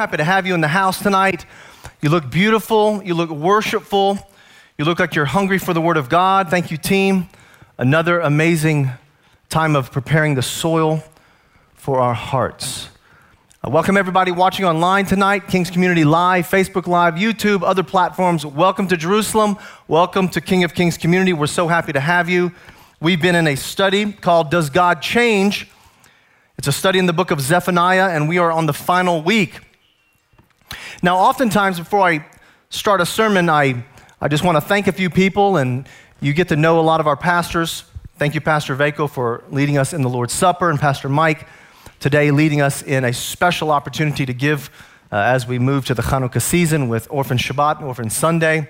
happy to have you in the house tonight. You look beautiful, you look worshipful, you look like you're hungry for the Word of God. Thank you, team. Another amazing time of preparing the soil for our hearts. Uh, welcome everybody watching online tonight, King's Community Live, Facebook Live, YouTube, other platforms. Welcome to Jerusalem. Welcome to King of Kings Community. We're so happy to have you. We've been in a study called Does God Change? It's a study in the book of Zephaniah, and we are on the final week. Now, oftentimes before I start a sermon, I, I just want to thank a few people, and you get to know a lot of our pastors. Thank you, Pastor Vaco, for leading us in the Lord's Supper, and Pastor Mike today leading us in a special opportunity to give uh, as we move to the Hanukkah season with Orphan Shabbat and Orphan Sunday.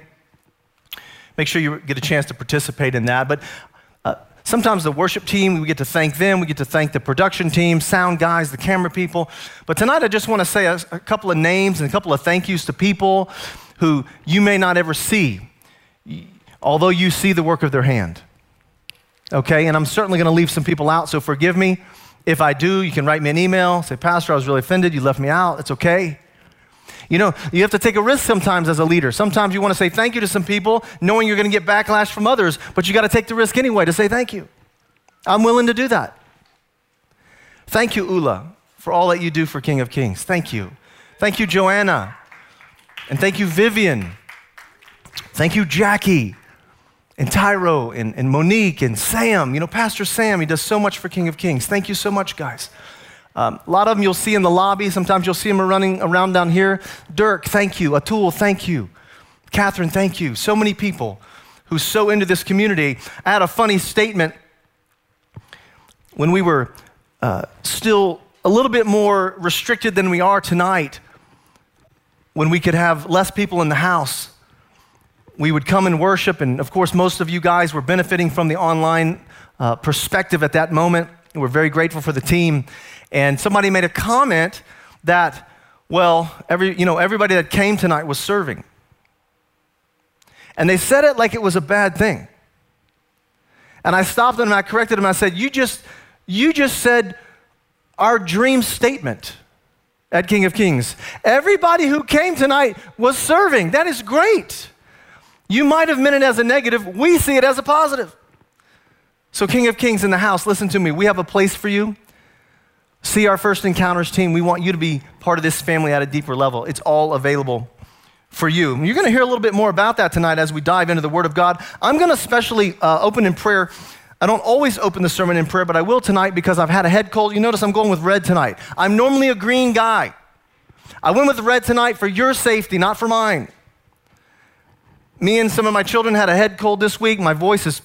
Make sure you get a chance to participate in that. But sometimes the worship team, we get to thank them, we get to thank the production team, sound guys, the camera people. But tonight I just want to say a, a couple of names and a couple of thank yous to people who you may not ever see, although you see the work of their hand. Okay, and I'm certainly going to leave some people out, so forgive me. If I do, you can write me an email, say, Pastor, I was really offended. You left me out. It's okay. You know, you have to take a risk sometimes as a leader. Sometimes you want to say thank you to some people, knowing you're going to get backlash from others, but you got to take the risk anyway to say thank you. I'm willing to do that. Thank you, Ula, for all that you do for King of Kings. Thank you. Thank you, Joanna. And thank you, Vivian. Thank you, Jackie and Tyro and, and Monique and Sam. You know, Pastor Sam, he does so much for King of Kings. Thank you so much, guys. Um, a lot of them you'll see in the lobby. Sometimes you'll see them running around down here. Dirk, thank you. Atul, thank you. Catherine, thank you. So many people who's so into this community. I had a funny statement when we were uh, still a little bit more restricted than we are tonight, when we could have less people in the house we would come and worship, and of course, most of you guys were benefiting from the online uh, perspective at that moment. We're very grateful for the team. And somebody made a comment that, well, every, you know, everybody that came tonight was serving. And they said it like it was a bad thing. And I stopped them and I corrected them. I said, You just, you just said our dream statement at King of Kings. Everybody who came tonight was serving. That is great. You might have meant it as a negative. We see it as a positive. So, King of Kings in the house, listen to me. We have a place for you. See our First Encounters team. We want you to be part of this family at a deeper level. It's all available for you. You're going to hear a little bit more about that tonight as we dive into the Word of God. I'm going to especially uh, open in prayer. I don't always open the sermon in prayer, but I will tonight because I've had a head cold. You notice I'm going with red tonight. I'm normally a green guy. I went with red tonight for your safety, not for mine. Me and some of my children had a head cold this week. My voice is,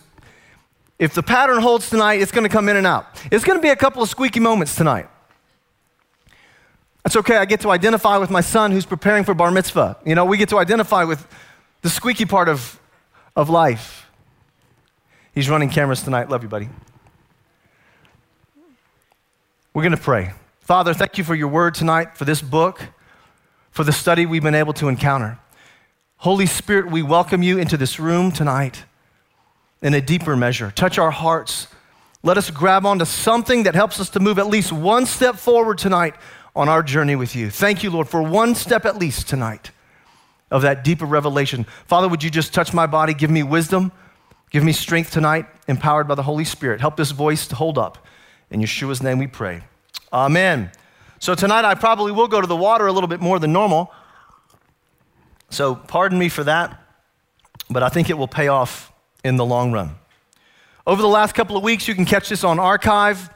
if the pattern holds tonight, it's going to come in and out. It's going to be a couple of squeaky moments tonight. That's okay. I get to identify with my son who's preparing for bar mitzvah. You know, we get to identify with the squeaky part of, of life. He's running cameras tonight. Love you, buddy. We're going to pray. Father, thank you for your word tonight, for this book, for the study we've been able to encounter. Holy Spirit, we welcome you into this room tonight in a deeper measure. Touch our hearts. Let us grab onto something that helps us to move at least one step forward tonight on our journey with you. Thank you, Lord, for one step at least tonight of that deeper revelation. Father, would you just touch my body, give me wisdom, give me strength tonight, empowered by the Holy Spirit. Help this voice to hold up. In Yeshua's name we pray. Amen. So tonight I probably will go to the water a little bit more than normal. So, pardon me for that, but I think it will pay off in the long run. Over the last couple of weeks, you can catch this on archive.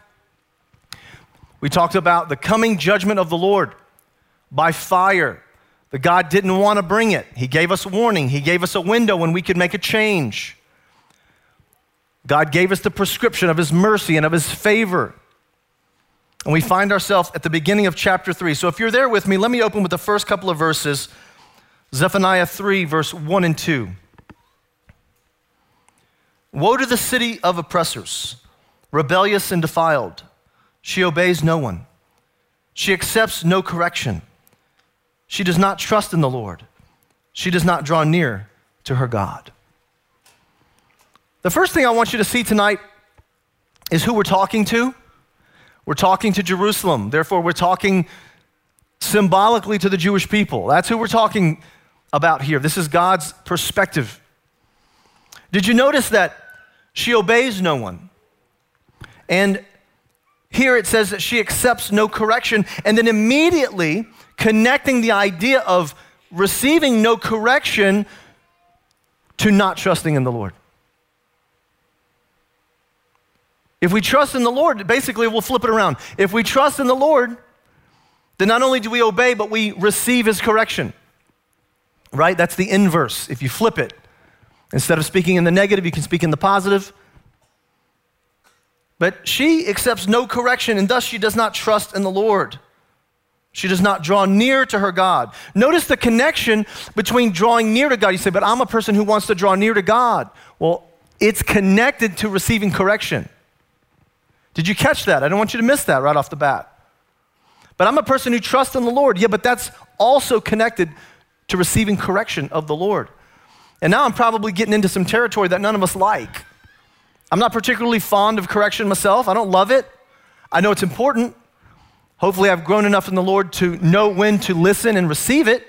We talked about the coming judgment of the Lord by fire. The God didn't want to bring it. He gave us a warning, He gave us a window when we could make a change. God gave us the prescription of His mercy and of His favor. And we find ourselves at the beginning of chapter 3. So if you're there with me, let me open with the first couple of verses Zephaniah 3, verse 1 and 2. Woe to the city of oppressors, rebellious and defiled. She obeys no one. She accepts no correction. She does not trust in the Lord. She does not draw near to her God. The first thing I want you to see tonight is who we're talking to. We're talking to Jerusalem. Therefore, we're talking symbolically to the Jewish people. That's who we're talking about here. This is God's perspective. Did you notice that she obeys no one? And here it says that she accepts no correction, and then immediately connecting the idea of receiving no correction to not trusting in the Lord. If we trust in the Lord, basically we'll flip it around. If we trust in the Lord, then not only do we obey, but we receive his correction. Right? That's the inverse. If you flip it, instead of speaking in the negative, you can speak in the positive. But she accepts no correction, and thus she does not trust in the Lord. She does not draw near to her God. Notice the connection between drawing near to God. You say, but I'm a person who wants to draw near to God. Well, it's connected to receiving correction. Did you catch that? I don't want you to miss that right off the bat. But I'm a person who trusts in the Lord. Yeah, but that's also connected to receiving correction of the Lord. And now I'm probably getting into some territory that none of us like. I'm not particularly fond of correction myself. I don't love it. I know it's important. Hopefully, I've grown enough in the Lord to know when to listen and receive it.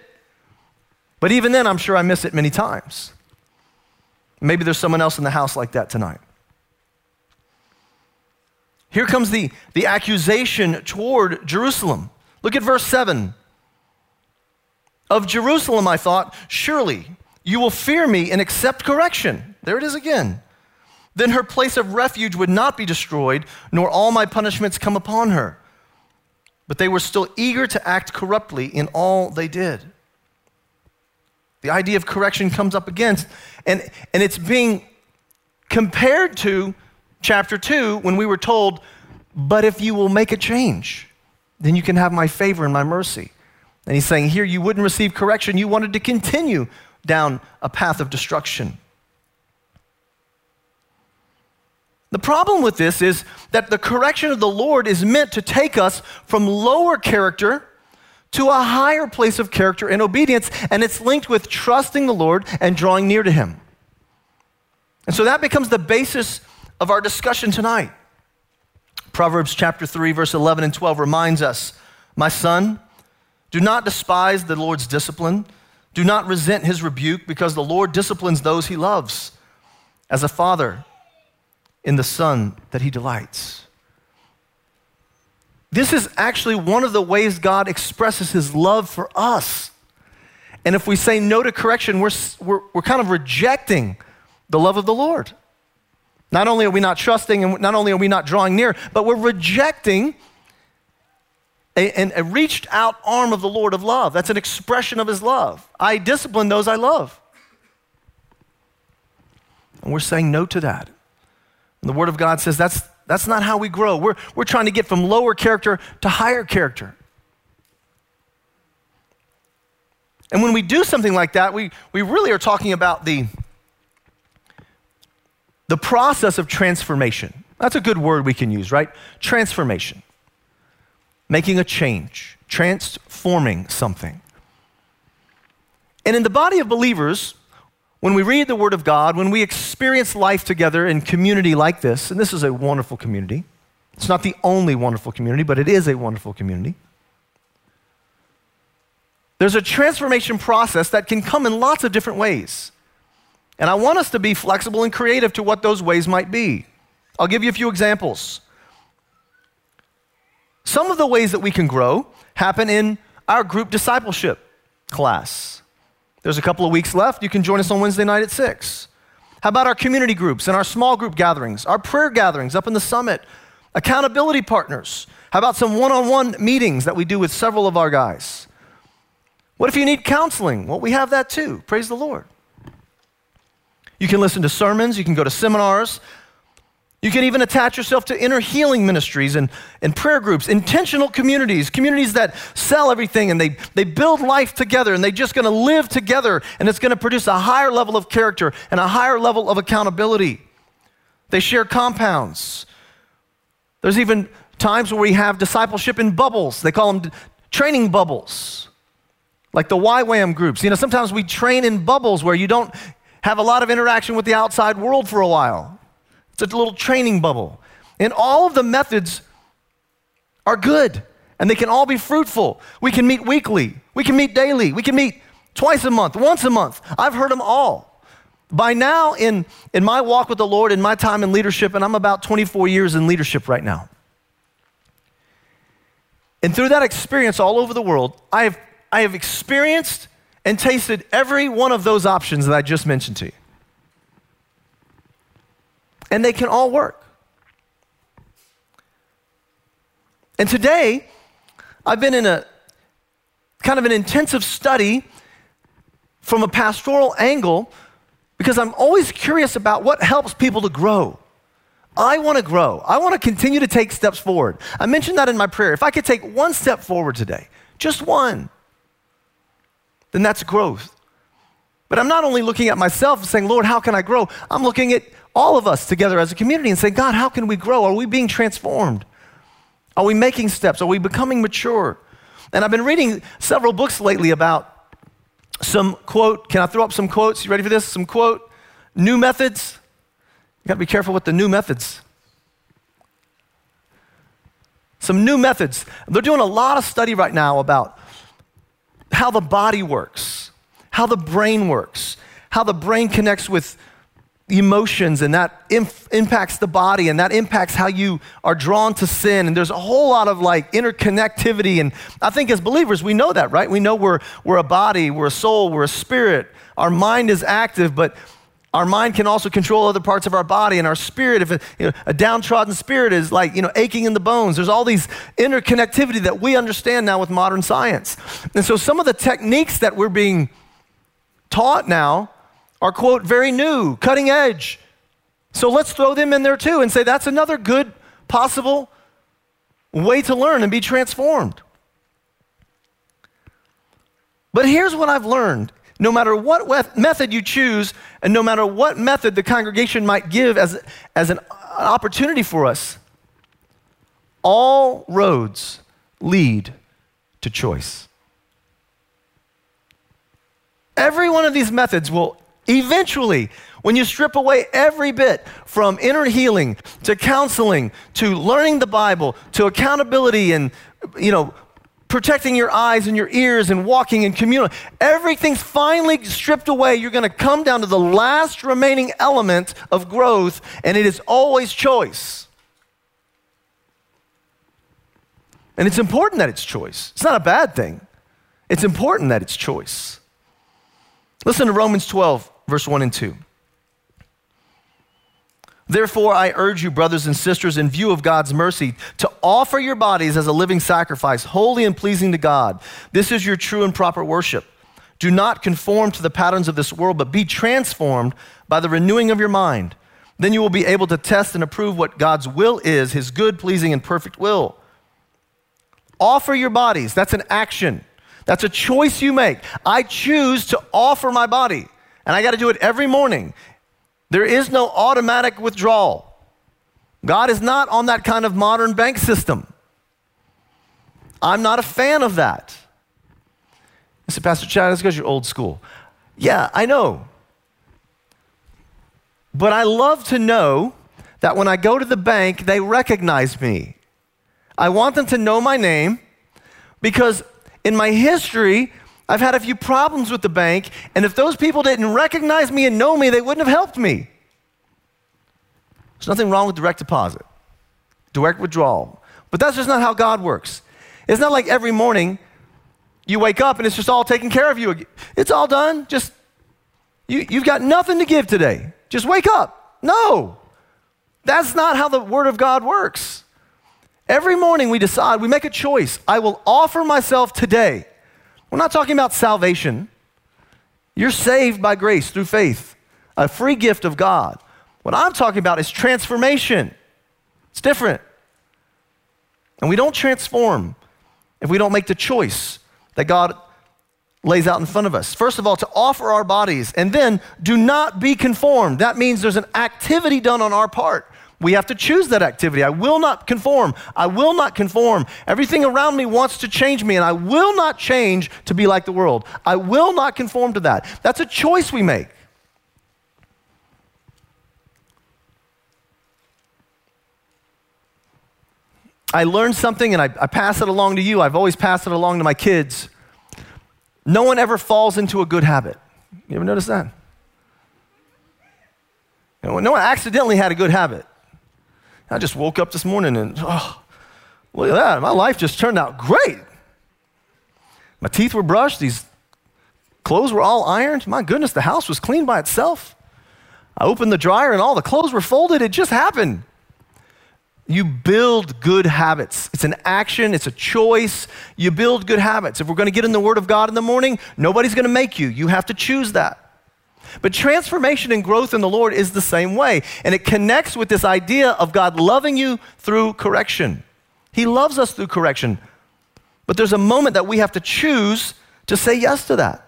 But even then, I'm sure I miss it many times. Maybe there's someone else in the house like that tonight. Here comes the, the accusation toward Jerusalem. Look at verse 7. Of Jerusalem, I thought, surely you will fear me and accept correction. There it is again. Then her place of refuge would not be destroyed, nor all my punishments come upon her. But they were still eager to act corruptly in all they did. The idea of correction comes up again, and, and it's being compared to chapter 2 when we were told, But if you will make a change, then you can have my favor and my mercy. And he's saying, Here, you wouldn't receive correction. You wanted to continue down a path of destruction. The problem with this is that the correction of the Lord is meant to take us from lower character to a higher place of character and obedience, and it's linked with trusting the Lord and drawing near to Him. And so that becomes the basis of our discussion tonight. Proverbs chapter 3, verse 11 and 12 reminds us My son, do not despise the Lord's discipline. Do not resent his rebuke, because the Lord disciplines those he loves, as a father in the son that he delights. This is actually one of the ways God expresses his love for us. And if we say no to correction, we're, we're, we're kind of rejecting the love of the Lord. Not only are we not trusting and not only are we not drawing near, but we're rejecting a, a, reached out arm of the Lord of love. That's an expression of his love. I discipline those I love. And we're saying no to that. And the Word of God says that's, that's not how we grow. We're, we're trying to get from lower character to higher character. And when we do something like that, we, we really are talking about the, the process of transformation. That's a good word we can use, right? Transformation. Making a change, transforming something. And in the body of believers, when we read the Word of God, when we experience life together in community like this, and this is a wonderful community, it's not the only wonderful community, but it is a wonderful community. There's a transformation process that can come in lots of different ways. And I want us to be flexible and creative to what those ways might be. I'll give you a few examples. Some of the ways that we can grow happen in our group discipleship class. There's a couple of weeks left. You can join us on Wednesday night at 6. How about our community groups and our small group gatherings, our prayer gatherings up in the summit, accountability partners? How about some one on one meetings that we do with several of our guys? What if you need counseling? Well, we have that too. Praise the Lord. You can listen to sermons, you can go to seminars. You can even attach yourself to inner healing ministries and, and prayer groups, intentional communities, communities that sell everything and they, they build life together and they're just going to live together and it's going to produce a higher level of character and a higher level of accountability. They share compounds. There's even times where we have discipleship in bubbles. They call them training bubbles, like the YWAM groups. You know, sometimes we train in bubbles where you don't have a lot of interaction with the outside world for a while. It's a little training bubble. And all of the methods are good and they can all be fruitful. We can meet weekly, we can meet daily, we can meet twice a month, once a month. I've heard them all. By now, in, in my walk with the Lord, in my time in leadership, and I'm about 24 years in leadership right now. And through that experience all over the world, I have, I have experienced and tasted every one of those options that I just mentioned to you. And they can all work. And today, I've been in a kind of an intensive study from a pastoral angle because I'm always curious about what helps people to grow. I want to grow. I want to continue to take steps forward. I mentioned that in my prayer. If I could take one step forward today, just one, then that's growth. But I'm not only looking at myself saying, Lord, how can I grow? I'm looking at all of us together as a community and saying, God, how can we grow? Are we being transformed? Are we making steps? Are we becoming mature? And I've been reading several books lately about some quote. Can I throw up some quotes? You ready for this? Some quote. New methods. You got to be careful with the new methods. Some new methods. They're doing a lot of study right now about how the body works, how the brain works, how the brain connects with emotions and that inf- impacts the body and that impacts how you are drawn to sin. And there's a whole lot of like interconnectivity. And i think as believers we know that right? We know we're, we're a body we're a soul we're a spirit. Our mind is active but our mind can also control other parts of our body. And our spirit if a, you know, a downtrodden spirit is like you know aching in the bones. There's all these interconnectivity that we understand now with modern science. And so some of the techniques that we're being taught now are, quote, very new, cutting edge. So let's throw them in there too and say that's another good possible way to learn and be transformed. But here's what I've learned no matter what method you choose, and no matter what method the congregation might give as, as an opportunity for us, all roads lead to choice. Every one of these methods will Eventually, when you strip away every bit from inner healing to counseling to learning the Bible to accountability and, you know, protecting your eyes and your ears and walking in community, everything's finally stripped away. You're going to come down to the last remaining element of growth, and it is always choice. And it's important that it's choice. It's not a bad thing. It's important that it's choice. Listen to Romans 12, verse 1 and 2. Therefore, I urge you, brothers and sisters, in view of God's mercy, to offer your bodies as a living sacrifice, holy and pleasing to God. This is your true and proper worship. Do not conform to the patterns of this world, but be transformed by the renewing of your mind. Then you will be able to test and approve what God's will is, his good, pleasing, and perfect will. Offer your bodies. That's an action. That's a choice you make. I choose to offer my body and I got to do it every morning. There is no automatic withdrawal. God is not on that kind of modern bank system. I'm not a fan of that. I said, Pastor Chad, that's because you're old school. Yeah, I know. But I love to know that when I go to the bank, they recognize me. I want them to know my name because in my history, I've had a few problems with the bank, and if those people didn't recognize me and know me, they wouldn't have helped me. There's nothing wrong with direct deposit, direct withdrawal. But that's just not how God works. It's not like every morning you wake up and it's just all taken care of you. It's all done. Just, you, you've got nothing to give today. Just wake up. No, that's not how the Word of God works. Every morning we decide, we make a choice. I will offer myself today we're not talking about salvation. You're saved by grace through faith, a free gift of God. What I'm talking about is transformation. It's different. And we don't transform if we don't make the choice that God lays out in front of us. First of all, to offer our bodies, and then do not be conformed. That means there's an activity done on our part. We have to choose that activity. I will not conform. I will not conform. Everything around me wants to change me, and I will not change to be like the world. I will not conform to that. That's a choice we make. I learned something and I, I pass it along to you. I've always passed it along to my kids. No one ever falls into a good habit. You ever notice that? No one accidentally had a good habit. I just woke up this morning and, oh, look at that. My life just turned out great. My teeth were brushed. These clothes were all ironed. My goodness, the house was clean by itself. I opened the dryer and all the clothes were folded. It just happened. You build good habits. It's an action, it's a choice. You build good habits. If we're going to get in the Word of God in the morning, nobody's going to make you. You have to choose that. But transformation and growth in the Lord is the same way. And it connects with this idea of God loving you through correction. He loves us through correction. But there's a moment that we have to choose to say yes to that.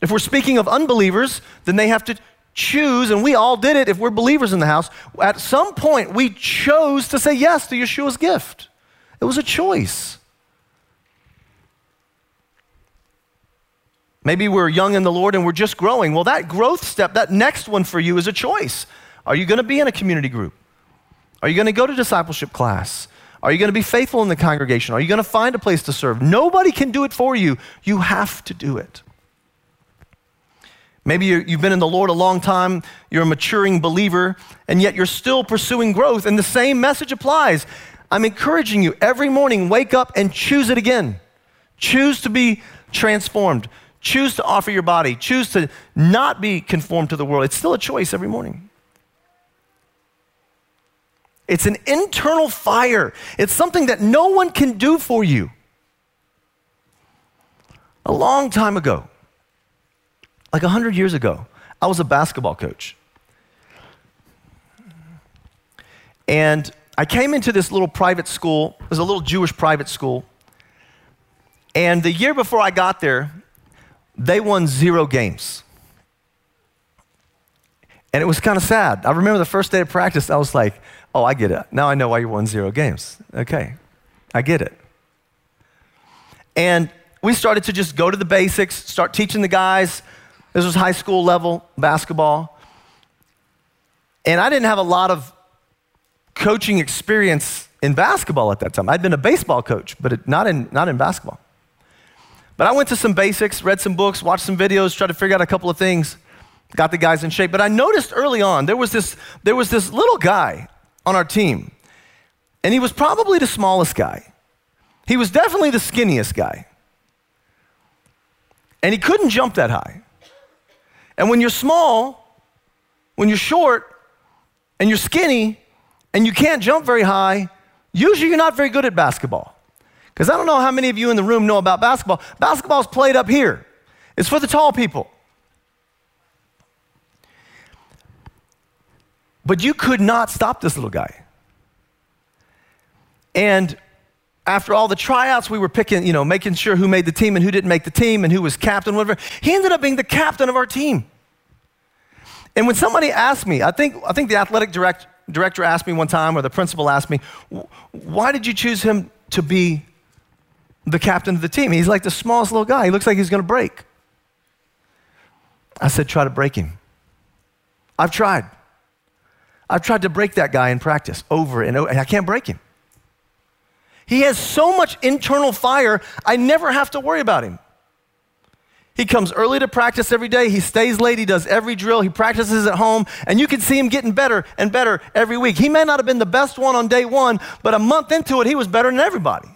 If we're speaking of unbelievers, then they have to choose, and we all did it if we're believers in the house. At some point, we chose to say yes to Yeshua's gift. It was a choice. Maybe we're young in the Lord and we're just growing. Well, that growth step, that next one for you is a choice. Are you going to be in a community group? Are you going to go to discipleship class? Are you going to be faithful in the congregation? Are you going to find a place to serve? Nobody can do it for you. You have to do it. Maybe you've been in the Lord a long time, you're a maturing believer, and yet you're still pursuing growth, and the same message applies. I'm encouraging you every morning, wake up and choose it again. Choose to be transformed. Choose to offer your body. Choose to not be conformed to the world. It's still a choice every morning. It's an internal fire, it's something that no one can do for you. A long time ago, like 100 years ago, I was a basketball coach. And I came into this little private school. It was a little Jewish private school. And the year before I got there, they won zero games. And it was kind of sad. I remember the first day of practice, I was like, oh, I get it. Now I know why you won zero games. Okay, I get it. And we started to just go to the basics, start teaching the guys. This was high school level basketball. And I didn't have a lot of coaching experience in basketball at that time. I'd been a baseball coach, but not, in, not in basketball. But I went to some basics, read some books, watched some videos, tried to figure out a couple of things, got the guys in shape. But I noticed early on there was this, there was this little guy on our team, and he was probably the smallest guy. He was definitely the skinniest guy. And he couldn't jump that high. And when you're small, when you're short, and you're skinny, and you can't jump very high, usually you're not very good at basketball. Because I don't know how many of you in the room know about basketball. Basketball is played up here, it's for the tall people. But you could not stop this little guy. And after all the tryouts, we were picking, you know, making sure who made the team and who didn't make the team and who was captain, whatever. He ended up being the captain of our team. And when somebody asked me, I think, I think the athletic direct, director asked me one time, or the principal asked me, why did you choose him to be the captain of the team. He's like the smallest little guy. He looks like he's going to break. I said, try to break him. I've tried. I've tried to break that guy in practice over and over, and I can't break him. He has so much internal fire, I never have to worry about him. He comes early to practice every day. He stays late. He does every drill. He practices at home. And you can see him getting better and better every week. He may not have been the best one on day one, but a month into it, he was better than everybody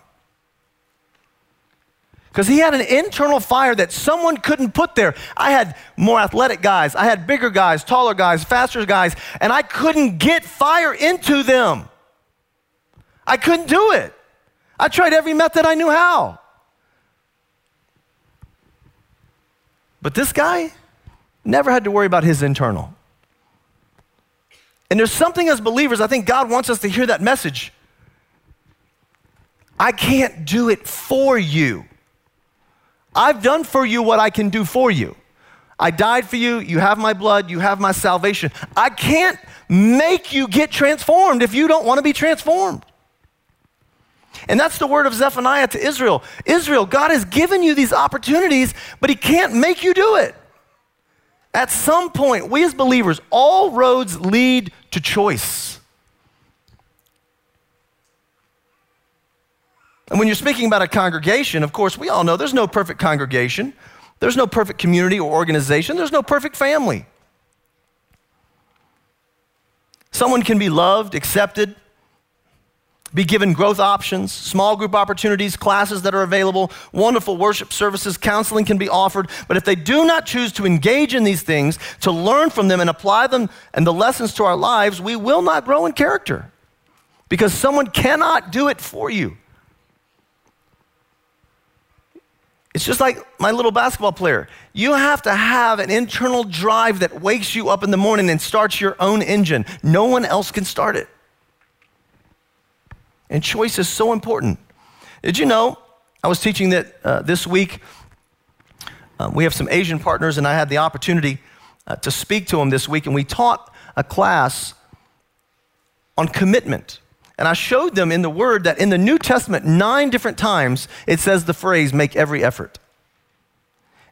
because he had an internal fire that someone couldn't put there. I had more athletic guys, I had bigger guys, taller guys, faster guys, and I couldn't get fire into them. I couldn't do it. I tried every method I knew how. But this guy never had to worry about his internal. And there's something as believers, I think God wants us to hear that message. I can't do it for you. I've done for you what I can do for you. I died for you. You have my blood. You have my salvation. I can't make you get transformed if you don't want to be transformed. And that's the word of Zephaniah to Israel. Israel, God has given you these opportunities, but He can't make you do it. At some point, we as believers, all roads lead to choice. And when you're speaking about a congregation, of course, we all know there's no perfect congregation, there's no perfect community or organization, there's no perfect family. Someone can be loved, accepted, be given growth options, small group opportunities, classes that are available, wonderful worship services, counseling can be offered. But if they do not choose to engage in these things, to learn from them and apply them and the lessons to our lives, we will not grow in character because someone cannot do it for you. It's just like my little basketball player. You have to have an internal drive that wakes you up in the morning and starts your own engine. No one else can start it. And choice is so important. Did you know? I was teaching that uh, this week. Um, we have some Asian partners, and I had the opportunity uh, to speak to them this week, and we taught a class on commitment. And I showed them in the Word that in the New Testament, nine different times, it says the phrase, make every effort.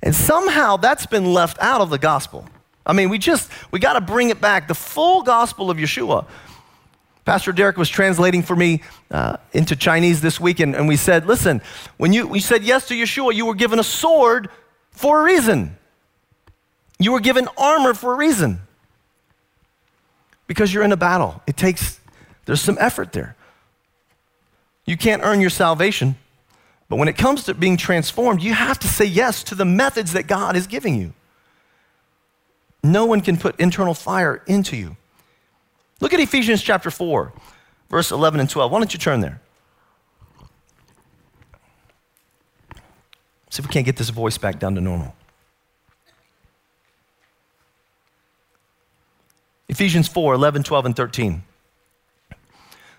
And somehow that's been left out of the gospel. I mean, we just, we got to bring it back. The full gospel of Yeshua. Pastor Derek was translating for me uh, into Chinese this week, and, and we said, listen, when you, you said yes to Yeshua, you were given a sword for a reason. You were given armor for a reason. Because you're in a battle. It takes there's some effort there. You can't earn your salvation, but when it comes to being transformed, you have to say yes to the methods that God is giving you. No one can put internal fire into you. Look at Ephesians chapter 4, verse 11 and 12. Why don't you turn there? See if we can't get this voice back down to normal. Ephesians 4, 11, 12, and 13.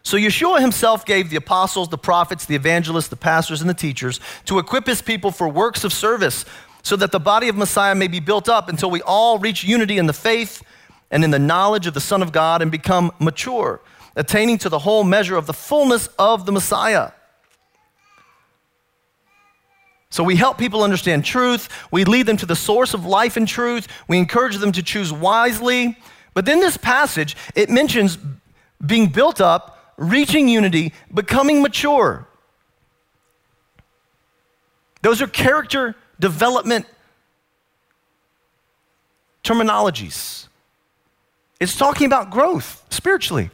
So Yeshua himself gave the apostles, the prophets, the evangelists, the pastors, and the teachers to equip his people for works of service so that the body of Messiah may be built up until we all reach unity in the faith and in the knowledge of the Son of God and become mature, attaining to the whole measure of the fullness of the Messiah. So we help people understand truth. We lead them to the source of life and truth. We encourage them to choose wisely. But then this passage, it mentions being built up reaching unity, becoming mature. Those are character development terminologies. It's talking about growth spiritually.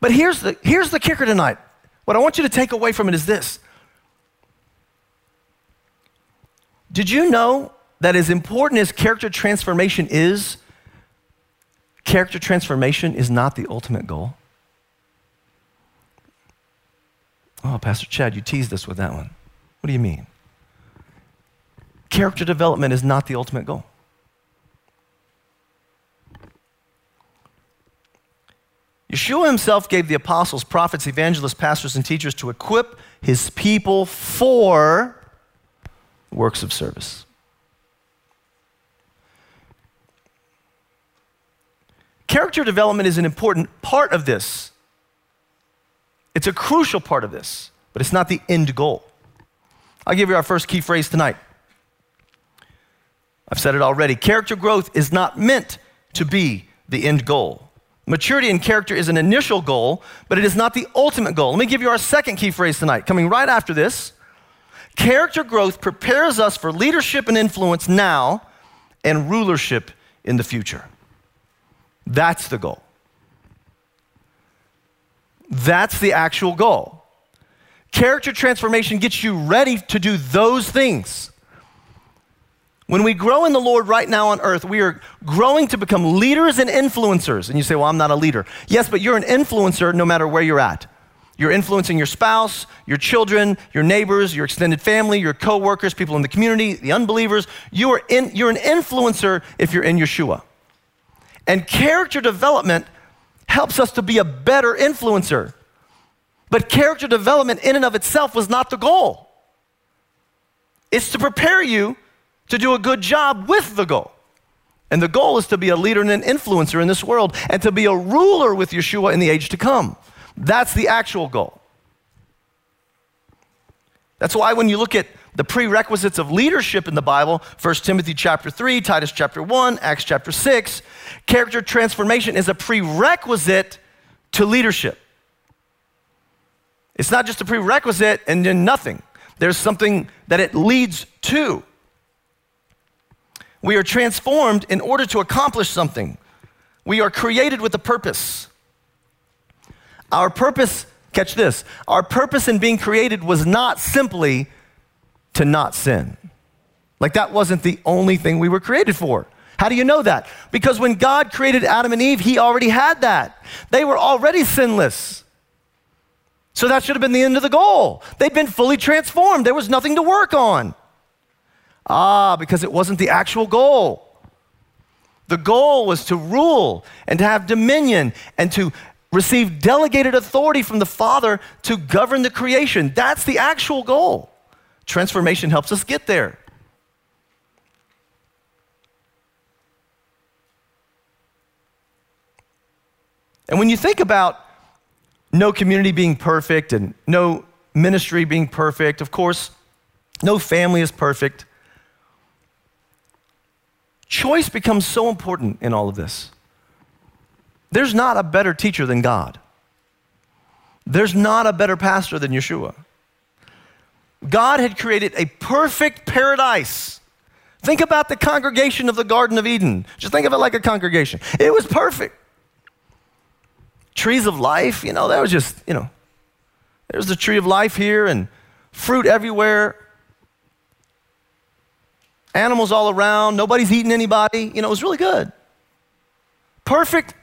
But here's the, here's the kicker tonight. What I want you to take away from it is this. Did you know that as important as character transformation is, character transformation is not the ultimate goal? Oh, Pastor Chad, you teased us with that one. What do you mean? Character development is not the ultimate goal. Yeshua himself gave the apostles, prophets, evangelists, pastors, and teachers to equip his people for works of service. Character development is an important part of this. It's a crucial part of this, but it's not the end goal. I'll give you our first key phrase tonight. I've said it already. Character growth is not meant to be the end goal. Maturity in character is an initial goal, but it is not the ultimate goal. Let me give you our second key phrase tonight, coming right after this. Character growth prepares us for leadership and influence now and rulership in the future. That's the goal. That's the actual goal. Character transformation gets you ready to do those things. When we grow in the Lord right now on earth, we are growing to become leaders and influencers. And you say, Well, I'm not a leader. Yes, but you're an influencer no matter where you're at. You're influencing your spouse, your children, your neighbors, your extended family, your coworkers, people in the community, the unbelievers. You are in, you're an influencer if you're in Yeshua. And character development helps us to be a better influencer. But character development in and of itself was not the goal. It's to prepare you to do a good job with the goal. And the goal is to be a leader and an influencer in this world and to be a ruler with Yeshua in the age to come. That's the actual goal. That's why when you look at the prerequisites of leadership in the Bible, 1 Timothy chapter 3, Titus chapter 1, Acts chapter 6, character transformation is a prerequisite to leadership. It's not just a prerequisite and then nothing. There's something that it leads to. We are transformed in order to accomplish something. We are created with a purpose. Our purpose, catch this, our purpose in being created was not simply to not sin. Like that wasn't the only thing we were created for. How do you know that? Because when God created Adam and Eve, He already had that. They were already sinless. So that should have been the end of the goal. They'd been fully transformed, there was nothing to work on. Ah, because it wasn't the actual goal. The goal was to rule and to have dominion and to receive delegated authority from the Father to govern the creation. That's the actual goal. Transformation helps us get there. And when you think about no community being perfect and no ministry being perfect, of course, no family is perfect. Choice becomes so important in all of this. There's not a better teacher than God. There's not a better pastor than Yeshua. God had created a perfect paradise. Think about the congregation of the Garden of Eden. Just think of it like a congregation. It was perfect. Trees of life, you know, that was just, you know, there's the tree of life here and fruit everywhere animals all around, nobody's eating anybody. You know, it was really good. Perfect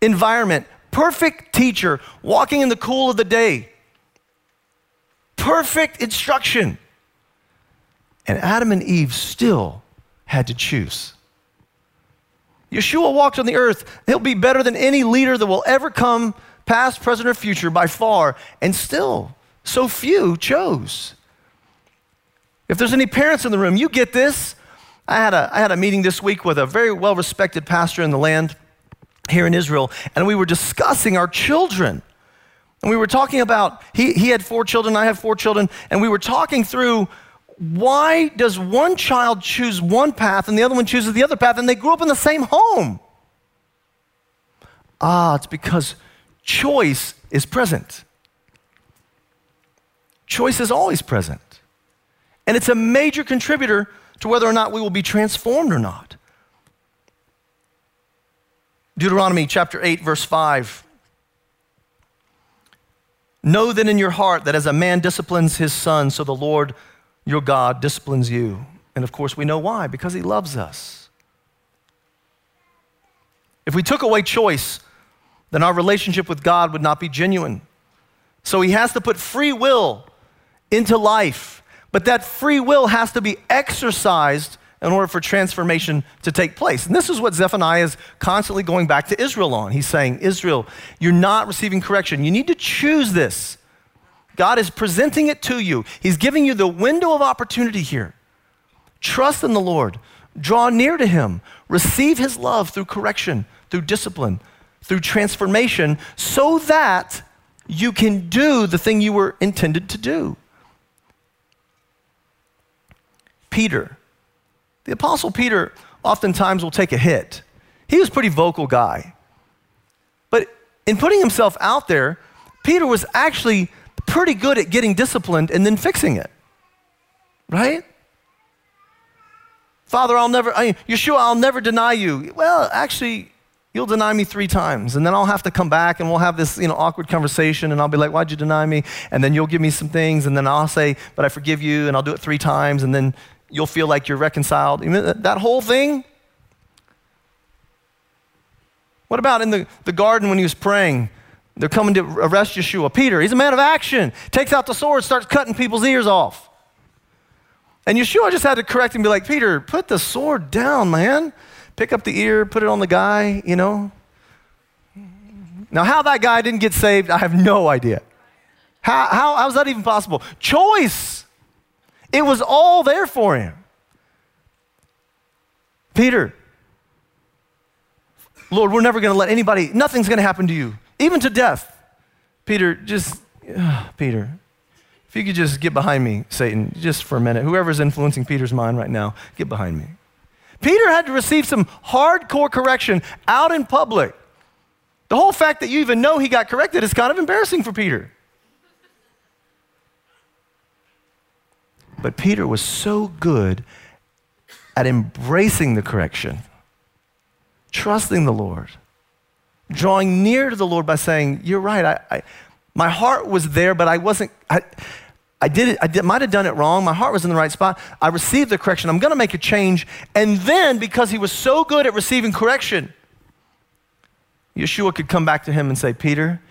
environment, perfect teacher, walking in the cool of the day, perfect instruction. And Adam and Eve still had to choose. Yeshua walked on the earth. He'll be better than any leader that will ever come, past, present, or future, by far. And still, so few chose. If there's any parents in the room, you get this. I had a, I had a meeting this week with a very well respected pastor in the land here in Israel, and we were discussing our children. And we were talking about, he, he had four children, I have four children, and we were talking through why does one child choose one path and the other one chooses the other path, and they grew up in the same home? Ah, it's because choice is present. Choice is always present. And it's a major contributor to whether or not we will be transformed or not. Deuteronomy chapter 8, verse 5. Know then in your heart that as a man disciplines his son, so the Lord your God disciplines you. And of course, we know why because he loves us. If we took away choice, then our relationship with God would not be genuine. So he has to put free will into life. But that free will has to be exercised in order for transformation to take place. And this is what Zephaniah is constantly going back to Israel on. He's saying, Israel, you're not receiving correction. You need to choose this. God is presenting it to you, He's giving you the window of opportunity here. Trust in the Lord, draw near to Him, receive His love through correction, through discipline, through transformation, so that you can do the thing you were intended to do. Peter. The Apostle Peter oftentimes will take a hit. He was a pretty vocal guy. But in putting himself out there, Peter was actually pretty good at getting disciplined and then fixing it. Right? Father, I'll never, I, Yeshua, I'll never deny you. Well, actually, you'll deny me three times and then i'll have to come back and we'll have this you know awkward conversation and i'll be like why'd you deny me and then you'll give me some things and then i'll say but i forgive you and i'll do it three times and then you'll feel like you're reconciled. That whole thing. What about in the, the garden when he was praying? They're coming to arrest Yeshua. Peter, he's a man of action, takes out the sword, starts cutting people's ears off. And Yeshua just had to correct him and be like, Peter, put the sword down, man. Pick up the ear, put it on the guy, you know. Now, how that guy didn't get saved, I have no idea. How, how, how is that even possible? Choice. It was all there for him. Peter, Lord, we're never going to let anybody, nothing's going to happen to you, even to death. Peter, just, uh, Peter, if you could just get behind me, Satan, just for a minute. Whoever's influencing Peter's mind right now, get behind me. Peter had to receive some hardcore correction out in public. The whole fact that you even know he got corrected is kind of embarrassing for Peter. But Peter was so good at embracing the correction, trusting the Lord, drawing near to the Lord by saying, You're right. I, I my heart was there, but I wasn't. I, I did it, I did, might have done it wrong. My heart was in the right spot. I received the correction. I'm going to make a change. And then, because he was so good at receiving correction, Yeshua could come back to him and say, Peter,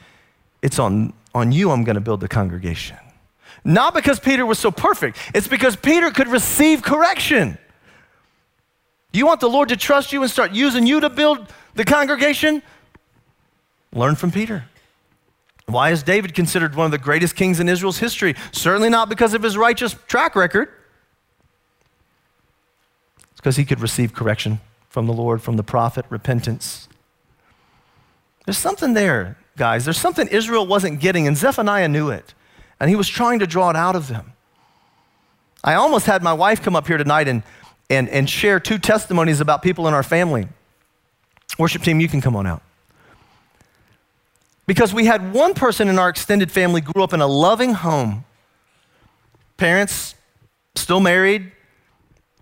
it's on, on you I'm going to build the congregation. Not because Peter was so perfect, it's because Peter could receive correction. You want the Lord to trust you and start using you to build the congregation? Learn from Peter. Why is David considered one of the greatest kings in Israel's history? Certainly not because of his righteous track record. It's because he could receive correction from the Lord, from the prophet, repentance. There's something there, guys. There's something Israel wasn't getting, and Zephaniah knew it. And he was trying to draw it out of them. I almost had my wife come up here tonight and, and, and share two testimonies about people in our family. Worship team, you can come on out. Because we had one person in our extended family grew up in a loving home. Parents still married,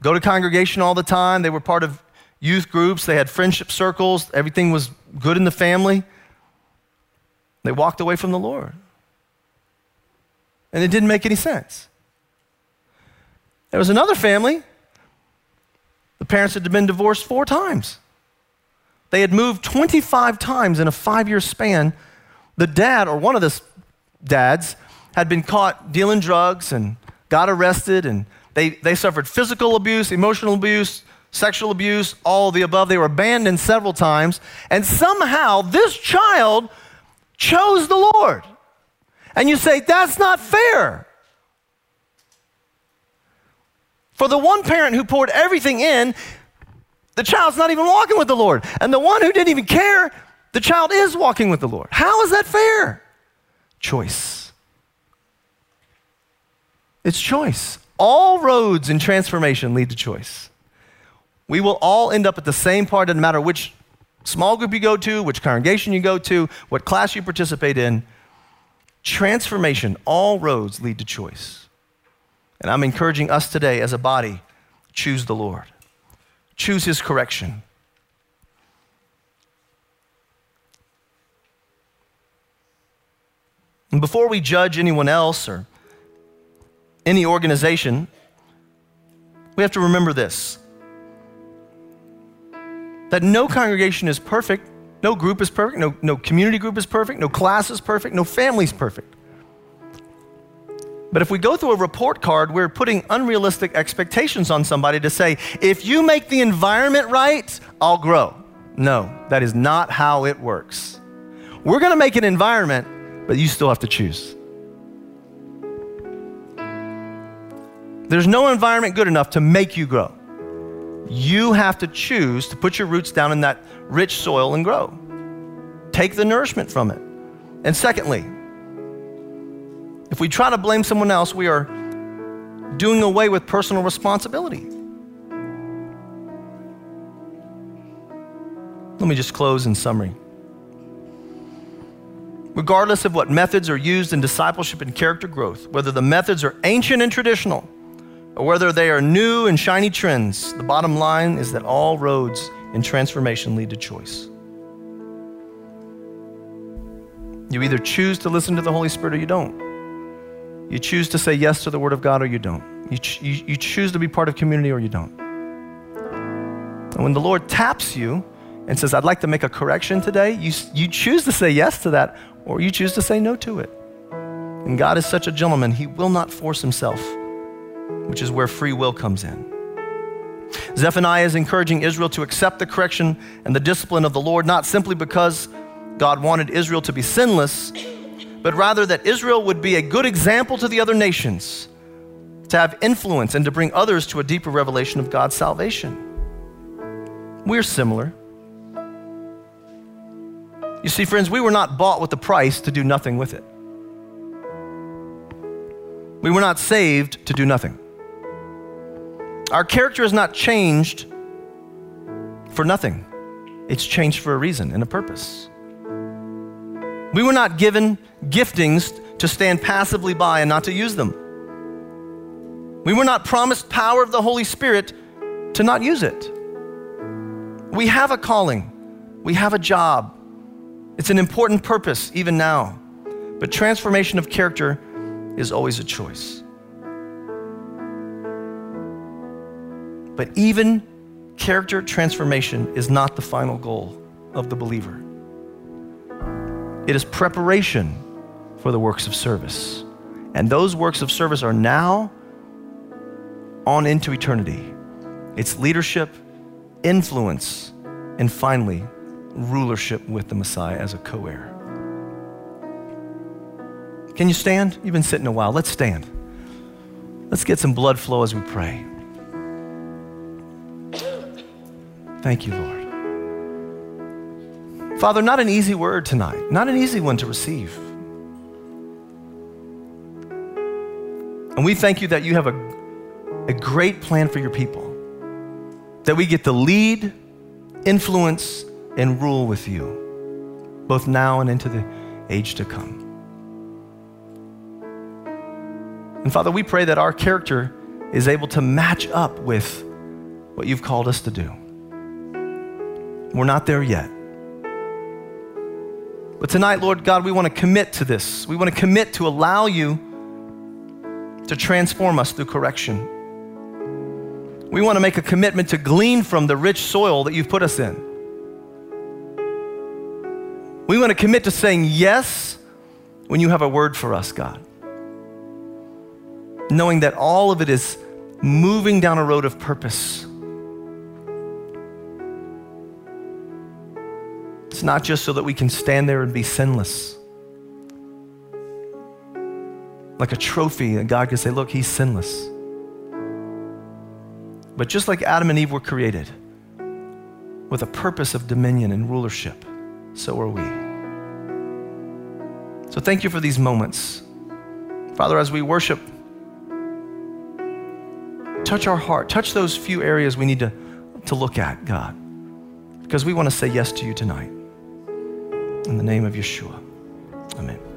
go to congregation all the time. They were part of youth groups, they had friendship circles, everything was good in the family. They walked away from the Lord. And it didn't make any sense. There was another family. The parents had been divorced four times. They had moved 25 times in a five year span the dad, or one of the dads, had been caught dealing drugs and got arrested, and they, they suffered physical abuse, emotional abuse, sexual abuse, all the above. They were abandoned several times, and somehow this child chose the Lord. And you say, that's not fair. For the one parent who poured everything in, the child's not even walking with the Lord. And the one who didn't even care, the child is walking with the Lord. How is that fair? Choice. It's choice. All roads in transformation lead to choice. We will all end up at the same part, no matter which small group you go to, which congregation you go to, what class you participate in. Transformation, all roads lead to choice. And I'm encouraging us today as a body choose the Lord, choose His correction. And before we judge anyone else or any organization, we have to remember this that no congregation is perfect, no group is perfect, no, no community group is perfect, no class is perfect, no family is perfect. But if we go through a report card, we're putting unrealistic expectations on somebody to say, if you make the environment right, I'll grow. No, that is not how it works. We're going to make an environment but you still have to choose. There's no environment good enough to make you grow. You have to choose to put your roots down in that rich soil and grow. Take the nourishment from it. And secondly, if we try to blame someone else, we are doing away with personal responsibility. Let me just close in summary regardless of what methods are used in discipleship and character growth, whether the methods are ancient and traditional, or whether they are new and shiny trends, the bottom line is that all roads in transformation lead to choice. You either choose to listen to the Holy Spirit or you don't. You choose to say yes to the Word of God or you don't. You, ch- you, you choose to be part of community or you don't. And when the Lord taps you and says, I'd like to make a correction today, you, you choose to say yes to that or you choose to say no to it. And God is such a gentleman, He will not force Himself, which is where free will comes in. Zephaniah is encouraging Israel to accept the correction and the discipline of the Lord, not simply because God wanted Israel to be sinless, but rather that Israel would be a good example to the other nations, to have influence and to bring others to a deeper revelation of God's salvation. We're similar. You see, friends, we were not bought with a price to do nothing with it. We were not saved to do nothing. Our character is not changed for nothing, it's changed for a reason and a purpose. We were not given giftings to stand passively by and not to use them. We were not promised power of the Holy Spirit to not use it. We have a calling, we have a job. It's an important purpose even now. But transformation of character is always a choice. But even character transformation is not the final goal of the believer. It is preparation for the works of service. And those works of service are now on into eternity. It's leadership, influence, and finally, rulership with the Messiah as a co heir. Can you stand? You've been sitting a while. Let's stand. Let's get some blood flow as we pray. Thank you, Lord. Father, not an easy word tonight, not an easy one to receive. And we thank you that you have a, a great plan for your people, that we get to lead, influence, and rule with you, both now and into the age to come. And Father, we pray that our character is able to match up with what you've called us to do. We're not there yet. But tonight, Lord God, we want to commit to this. We want to commit to allow you to transform us through correction. We want to make a commitment to glean from the rich soil that you've put us in. We want to commit to saying yes when you have a word for us, God. Knowing that all of it is moving down a road of purpose It's not just so that we can stand there and be sinless. Like a trophy, and God can say, Look, he's sinless. But just like Adam and Eve were created with a purpose of dominion and rulership, so are we. So thank you for these moments. Father, as we worship, touch our heart, touch those few areas we need to, to look at, God, because we want to say yes to you tonight. In the name of Yeshua. Amen.